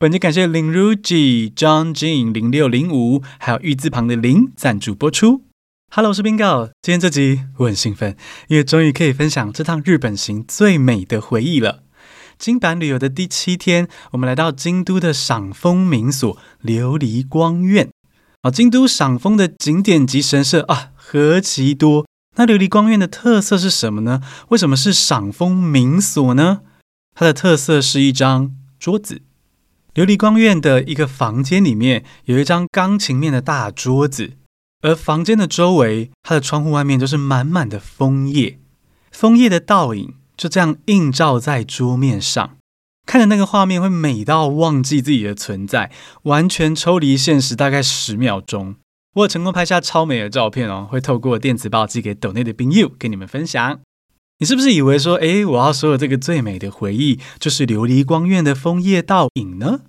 本期感谢林如记、John Jean 零六零五，还有玉字旁的零赞助播出。Hello，我是冰糕今天这集我很兴奋，因为终于可以分享这趟日本行最美的回忆了。金版旅游的第七天，我们来到京都的赏枫名所琉璃光院。啊，京都赏枫的景点及神社啊，何其多！那琉璃光院的特色是什么呢？为什么是赏枫名所呢？它的特色是一张桌子。琉璃光院的一个房间里面有一张钢琴面的大桌子，而房间的周围，它的窗户外面就是满满的枫叶，枫叶的倒影就这样映照在桌面上，看着那个画面会美到忘记自己的存在，完全抽离现实，大概十秒钟。我有成功拍下超美的照片哦，会透过电子报寄给斗内的朋友跟你们分享。你是不是以为说，哎，我要说的这个最美的回忆就是琉璃光院的枫叶倒影呢？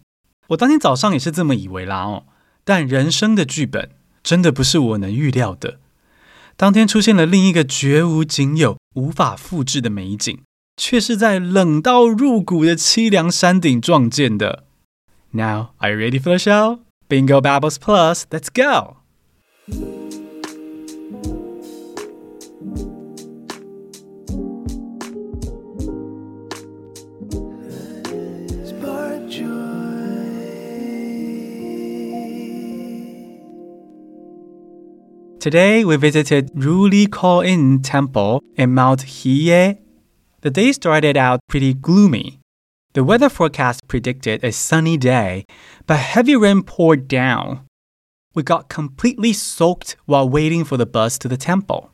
我当天早上也是这么以为啦哦。但人生的剧本真的不是我能预料的。当天出现了另一个绝无仅有、无法复制的美景，却是在冷到入骨的凄凉山顶撞见的。Now, are you ready for the show? Bingo Babbles Plus, let's go! Today we visited Ruli Koen Temple in Mount Hiei. The day started out pretty gloomy. The weather forecast predicted a sunny day, but heavy rain poured down. We got completely soaked while waiting for the bus to the temple.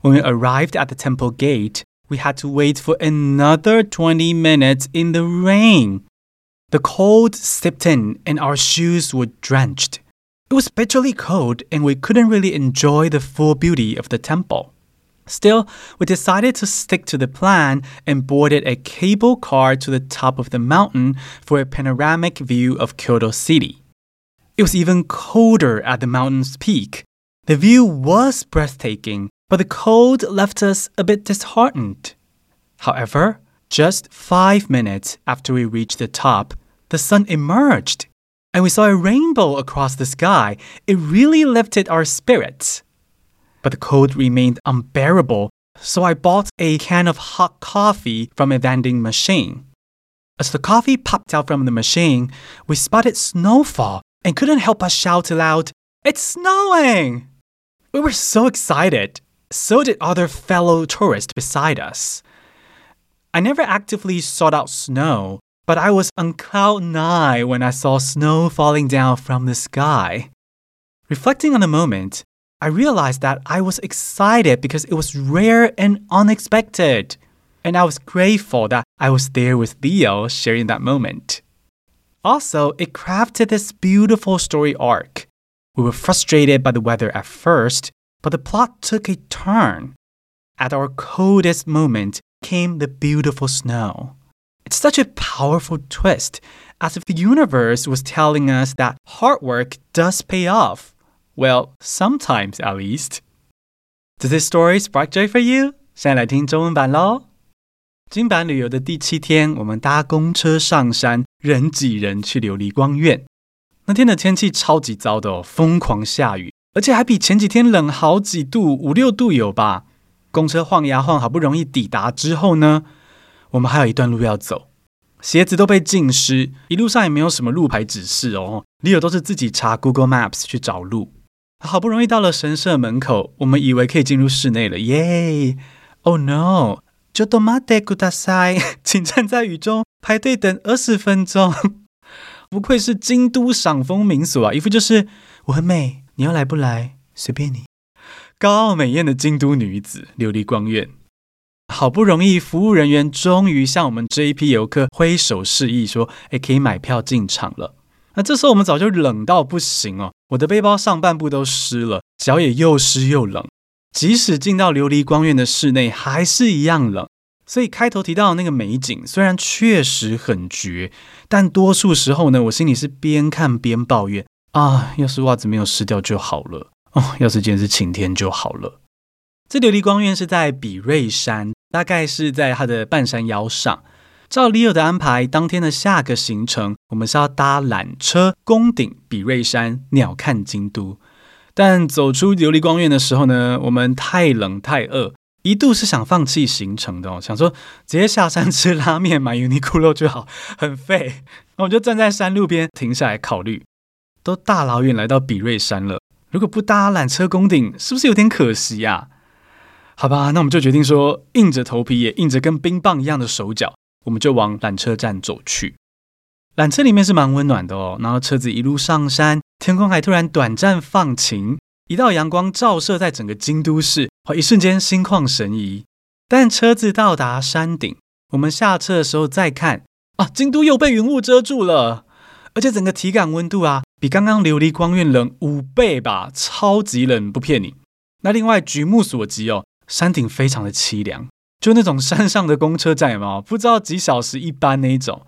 When we arrived at the temple gate, we had to wait for another 20 minutes in the rain. The cold seeped in and our shoes were drenched. It was bitterly cold and we couldn't really enjoy the full beauty of the temple. Still, we decided to stick to the plan and boarded a cable car to the top of the mountain for a panoramic view of Kyoto City. It was even colder at the mountain's peak. The view was breathtaking, but the cold left us a bit disheartened. However, just five minutes after we reached the top, the sun emerged and we saw a rainbow across the sky. It really lifted our spirits. But the cold remained unbearable, so I bought a can of hot coffee from a vending machine. As the coffee popped out from the machine, we spotted snowfall and couldn't help but shout aloud, It's snowing! We were so excited. So did other fellow tourists beside us. I never actively sought out snow, but I was on cloud nine when I saw snow falling down from the sky. Reflecting on the moment, I realized that I was excited because it was rare and unexpected. And I was grateful that I was there with Leo sharing that moment. Also, it crafted this beautiful story arc. We were frustrated by the weather at first, but the plot took a turn. At our coldest moment came the beautiful snow. It's such a powerful twist, as if the universe was telling us that hard work does pay off. Well, sometimes at least. Does this story spark joy for you? 现在来听中文版喽。金版旅游的第七天，我们搭公车上山，人挤人去琉璃光院。那天的天气超级糟的哦，疯狂下雨，而且还比前几天冷好几度，五六度有吧。公车晃呀晃，好不容易抵达之后呢， 我们还有一段路要走，鞋子都被浸湿，一路上也没有什么路牌指示哦。里有都是自己查 Google Maps 去找路。好不容易到了神社门口，我们以为可以进入室内了，耶！Oh no！ちょっと待ってください，请站在雨中排队等二十分钟。不愧是京都赏枫名所啊，一副就是我很美，你要来不来随便你。高傲美艳的京都女子，琉璃光院。 好不容易，服务人员终于向我们这一批游客挥手示意，说：“哎，可以买票进场了。”那这时候我们早就冷到不行哦，我的背包上半部都湿了，脚也又湿又冷。即使进到琉璃光院的室内，还是一样冷。所以开头提到的那个美景，虽然确实很绝，但多数时候呢，我心里是边看边抱怨：啊，要是袜子没有湿掉就好了哦，要是今天是晴天就好了。这琉璃光院是在比瑞山。大概是在它的半山腰上，照 Leo 的安排，当天的下个行程，我们是要搭缆车攻顶比瑞山，鸟瞰京都。但走出琉璃光院的时候呢，我们太冷太饿，一度是想放弃行程的哦，想说直接下山吃拉面买 Uniqlo 就好，很费。那我就站在山路边停下来考虑，都大老远来到比瑞山了，如果不搭缆车攻顶，是不是有点可惜呀？好吧，那我们就决定说，硬着头皮也硬着跟冰棒一样的手脚。我们就往缆车站走去，缆车里面是蛮温暖的哦。然后车子一路上山，天空还突然短暂放晴，一道阳光照射在整个京都市，好一瞬间心旷神怡。但车子到达山顶，我们下车的时候再看，啊，京都又被云雾遮住了，而且整个体感温度啊，比刚刚琉璃光院冷五倍吧，超级冷，不骗你。那另外举目所及哦，山顶非常的凄凉。就那种山上的公车站有没有？不知道几小时一班那一种，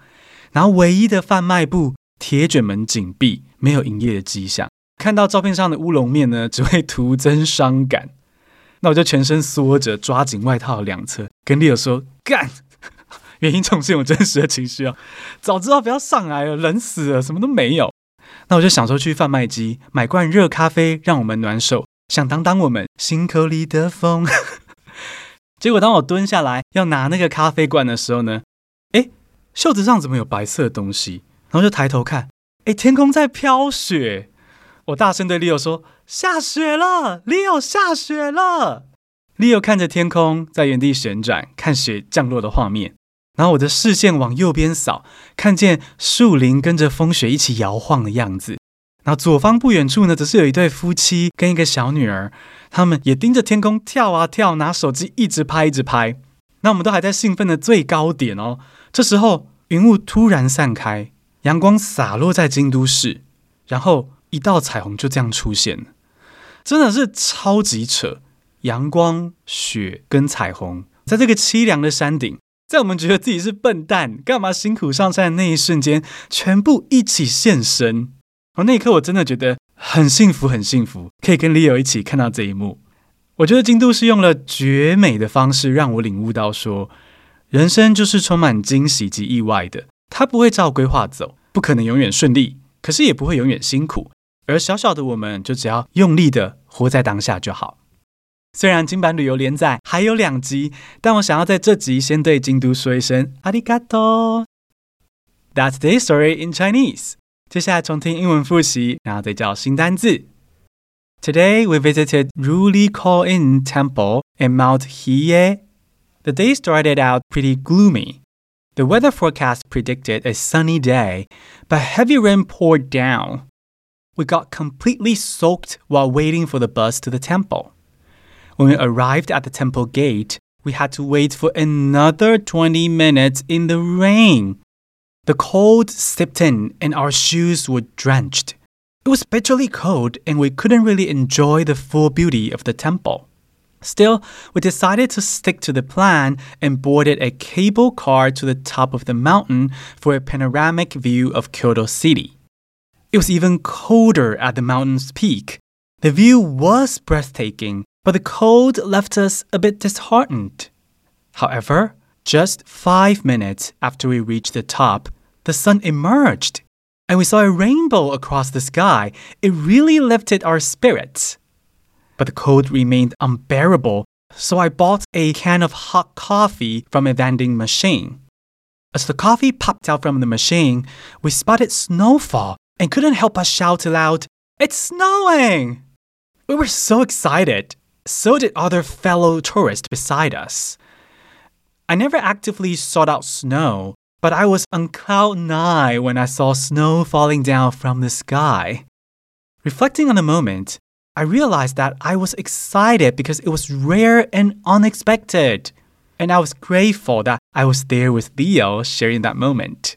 然后唯一的贩卖部铁卷门紧闭，没有营业的迹象。看到照片上的乌龙面呢，只会徒增伤感。那我就全身缩着，抓紧外套的两侧，跟 Leo 说干。原因总是有真实的情绪啊！早知道不要上来了，冷死了，什么都没有。那我就想说去贩卖机买罐热咖啡，让我们暖手，想当当我们心口里的风。结果当我蹲下来要拿那个咖啡罐的时候呢，诶，袖子上怎么有白色的东西？然后就抬头看，诶，天空在飘雪。我大声对 Leo 说：“下雪了，Leo 下雪了。”Leo 看着天空，在原地旋转，看雪降落的画面。然后我的视线往右边扫，看见树林跟着风雪一起摇晃的样子。然后左方不远处呢，则是有一对夫妻跟一个小女儿。他们也盯着天空跳啊跳，拿手机一直拍一直拍。那我们都还在兴奋的最高点哦。这时候云雾突然散开，阳光洒落在京都市，然后一道彩虹就这样出现，真的是超级扯！阳光、雪跟彩虹，在这个凄凉的山顶，在我们觉得自己是笨蛋，干嘛辛苦上山的那一瞬间，全部一起现身。我那一刻，我真的觉得。很幸福，很幸福，可以跟 Leo 一起看到这一幕。我觉得京都是用了绝美的方式让我领悟到说，人生就是充满惊喜及意外的。它不会照规划走，不可能永远顺利，可是也不会永远辛苦。而小小的我们，就只要用力的活在当下就好。虽然金版旅游连载还有两集，但我想要在这集先对京都说一声阿里嘎多。That's the story in Chinese. 接下来重听英文复习，然后再教新单字。Today we visited Ruli Koen Temple in Mount Hiei. The day started out pretty gloomy. The weather forecast predicted a sunny day, but heavy rain poured down. We got completely soaked while waiting for the bus to the temple. When we arrived at the temple gate, we had to wait for another 20 minutes in the rain. The cold stepped in and our shoes were drenched. It was bitterly cold and we couldn't really enjoy the full beauty of the temple. Still, we decided to stick to the plan and boarded a cable car to the top of the mountain for a panoramic view of Kyoto City. It was even colder at the mountain's peak. The view was breathtaking, but the cold left us a bit disheartened. However, just five minutes after we reached the top, the sun emerged and we saw a rainbow across the sky. It really lifted our spirits. But the cold remained unbearable, so I bought a can of hot coffee from a vending machine. As the coffee popped out from the machine, we spotted snowfall and couldn't help but shout aloud, It's snowing! We were so excited. So did other fellow tourists beside us. I never actively sought out snow, but I was on cloud nine when I saw snow falling down from the sky. Reflecting on the moment, I realized that I was excited because it was rare and unexpected. And I was grateful that I was there with Leo sharing that moment.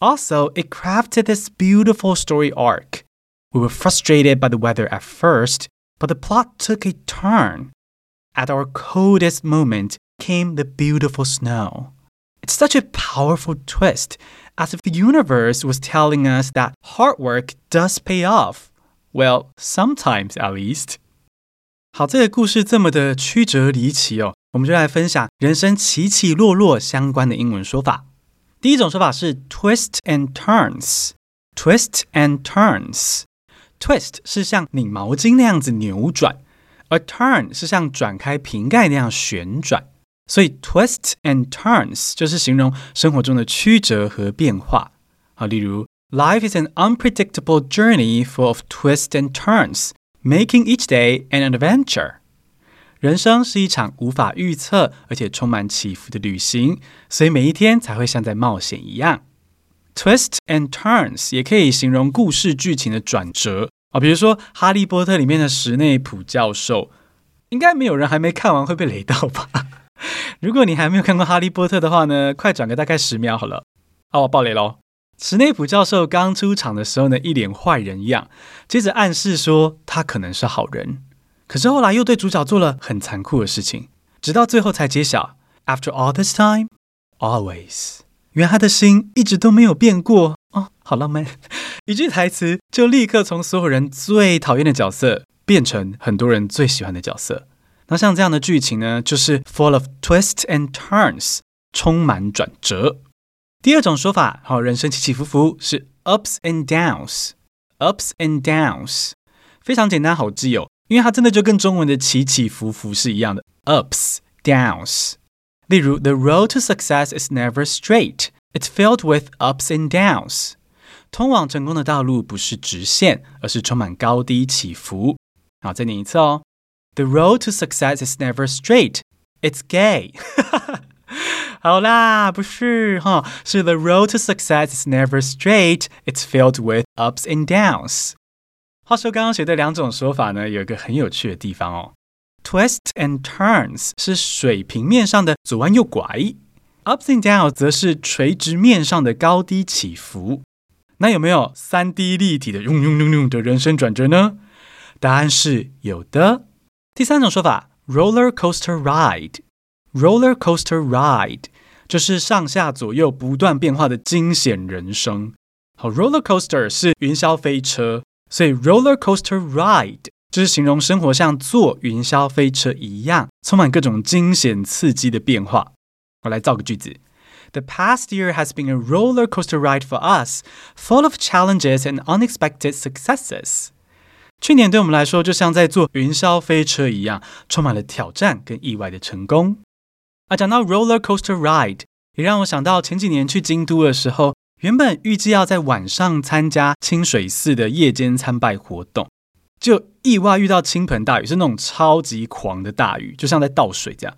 Also, it crafted this beautiful story arc. We were frustrated by the weather at first, but the plot took a turn. At our coldest moment came the beautiful snow. It's such a powerful twist, as if the universe was telling us that hard work does pay off. Well, sometimes at least. 好，这个故事这么的曲折离奇哦，我们就来分享人生起起落落相关的英文说法。 第一种说法是 twist and turns，twist and turns，twist 是像拧毛巾那样子扭转，而 turn 是像转开瓶盖那样旋转， 所以 twist and turns 就是形容生活中的曲折和变化。好，例如 Life is an unpredictable journey full of twists and turns, making each day an adventure. 人生是一场无法预测而且充满起伏的旅行，所以每一天才会像在冒险一样。Twist and turns 也可以形容故事剧情的转折啊，比如说《哈利波特》里面的史内普教授，应该没有人还没看完会被雷到吧？如果你还没有看过《哈利波特》的话呢，快转个大概十秒好了。好，我爆雷喽！史内普教授刚出场的时候呢，一脸坏人样，接着暗示说他可能是好人。可是后来又对主角做了很残酷的事情，直到最后才揭晓。After all this time, always，原来他的心一直都没有变过哦，好浪漫！一句台词就立刻从所有人最讨厌的角色变成很多人最喜欢的角色。那像这样的剧情呢，就是 full of twists and turns，充满转折。第二种说法，好，人生起起伏伏是 ups and downs，ups and downs，非常简单好记哦。因为它真的就跟中文的起起伏伏是一样的，ups downs。例如，The road to success is never straight; it's filled with ups and downs。通往成功的道路不是直线，而是充满高低起伏。好，再念一次哦。 The road to success is never straight; it's gay。好啦，不是哈，是 The road to success is never straight; it's filled with ups and downs。话说刚刚学的两种说法呢，有一个很有趣的地方哦。Twist and turns 是水平面上的左弯右拐，ups and downs 则是垂直面上的高低起伏。那有没有三 D 立体的嗡嗡嗡嗡的人生转折呢？答案是有的。 第三种说法，roller coaster ride，roller coaster ride 就是上下左右不断变化的惊险人生。好，roller coaster 是云霄飞车。所以，roller coaster ride 就是形容生活像坐云霄飞车一样，充满各种惊险刺激的变化。我来造个句子：The past year has been a roller coaster ride for us, full of challenges and unexpected successes。 去年对我们来说，就像在坐云霄飞车一样，充满了挑战跟意外的成功。啊，讲到 roller coaster ride，也让我想到前几年去京都的时候。原本预计要在晚上参加清水寺的夜间参拜活动，就意外遇到倾盆大雨，是那种超级狂的大雨，就像在倒水这样。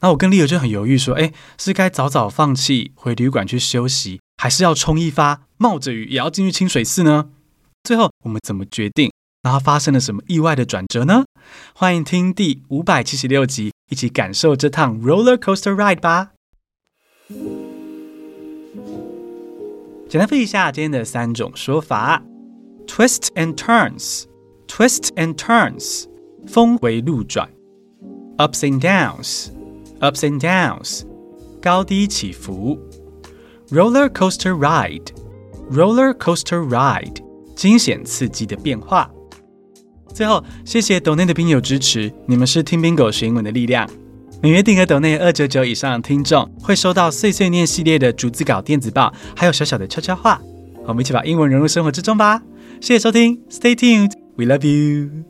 那我跟 Leo 就很犹豫，说：“哎，是该早早放弃回旅馆去休息，还是要冲一发，冒着雨也要进去清水寺呢？”最后我们怎么决定？然后发生了什么意外的转折呢？欢迎听第五百七十六集，一起感受这趟 roller coaster ride 吧。简单复习一下今天的三种说法：twist and turns，twist and turns，峰回路转；ups and downs，ups and downs，高低起伏；roller coaster ride，roller coaster ride，惊险刺激的变化。最后，谢谢抖内的宾友支持，你们是听 Bingo 学英文的力量。每月订阅抖内二九九以上的听众会收到碎碎念系列的逐字稿电子报，还有小小的悄悄话。我们一起把英文融入生活之中吧！谢谢收听，Stay tuned，We love you。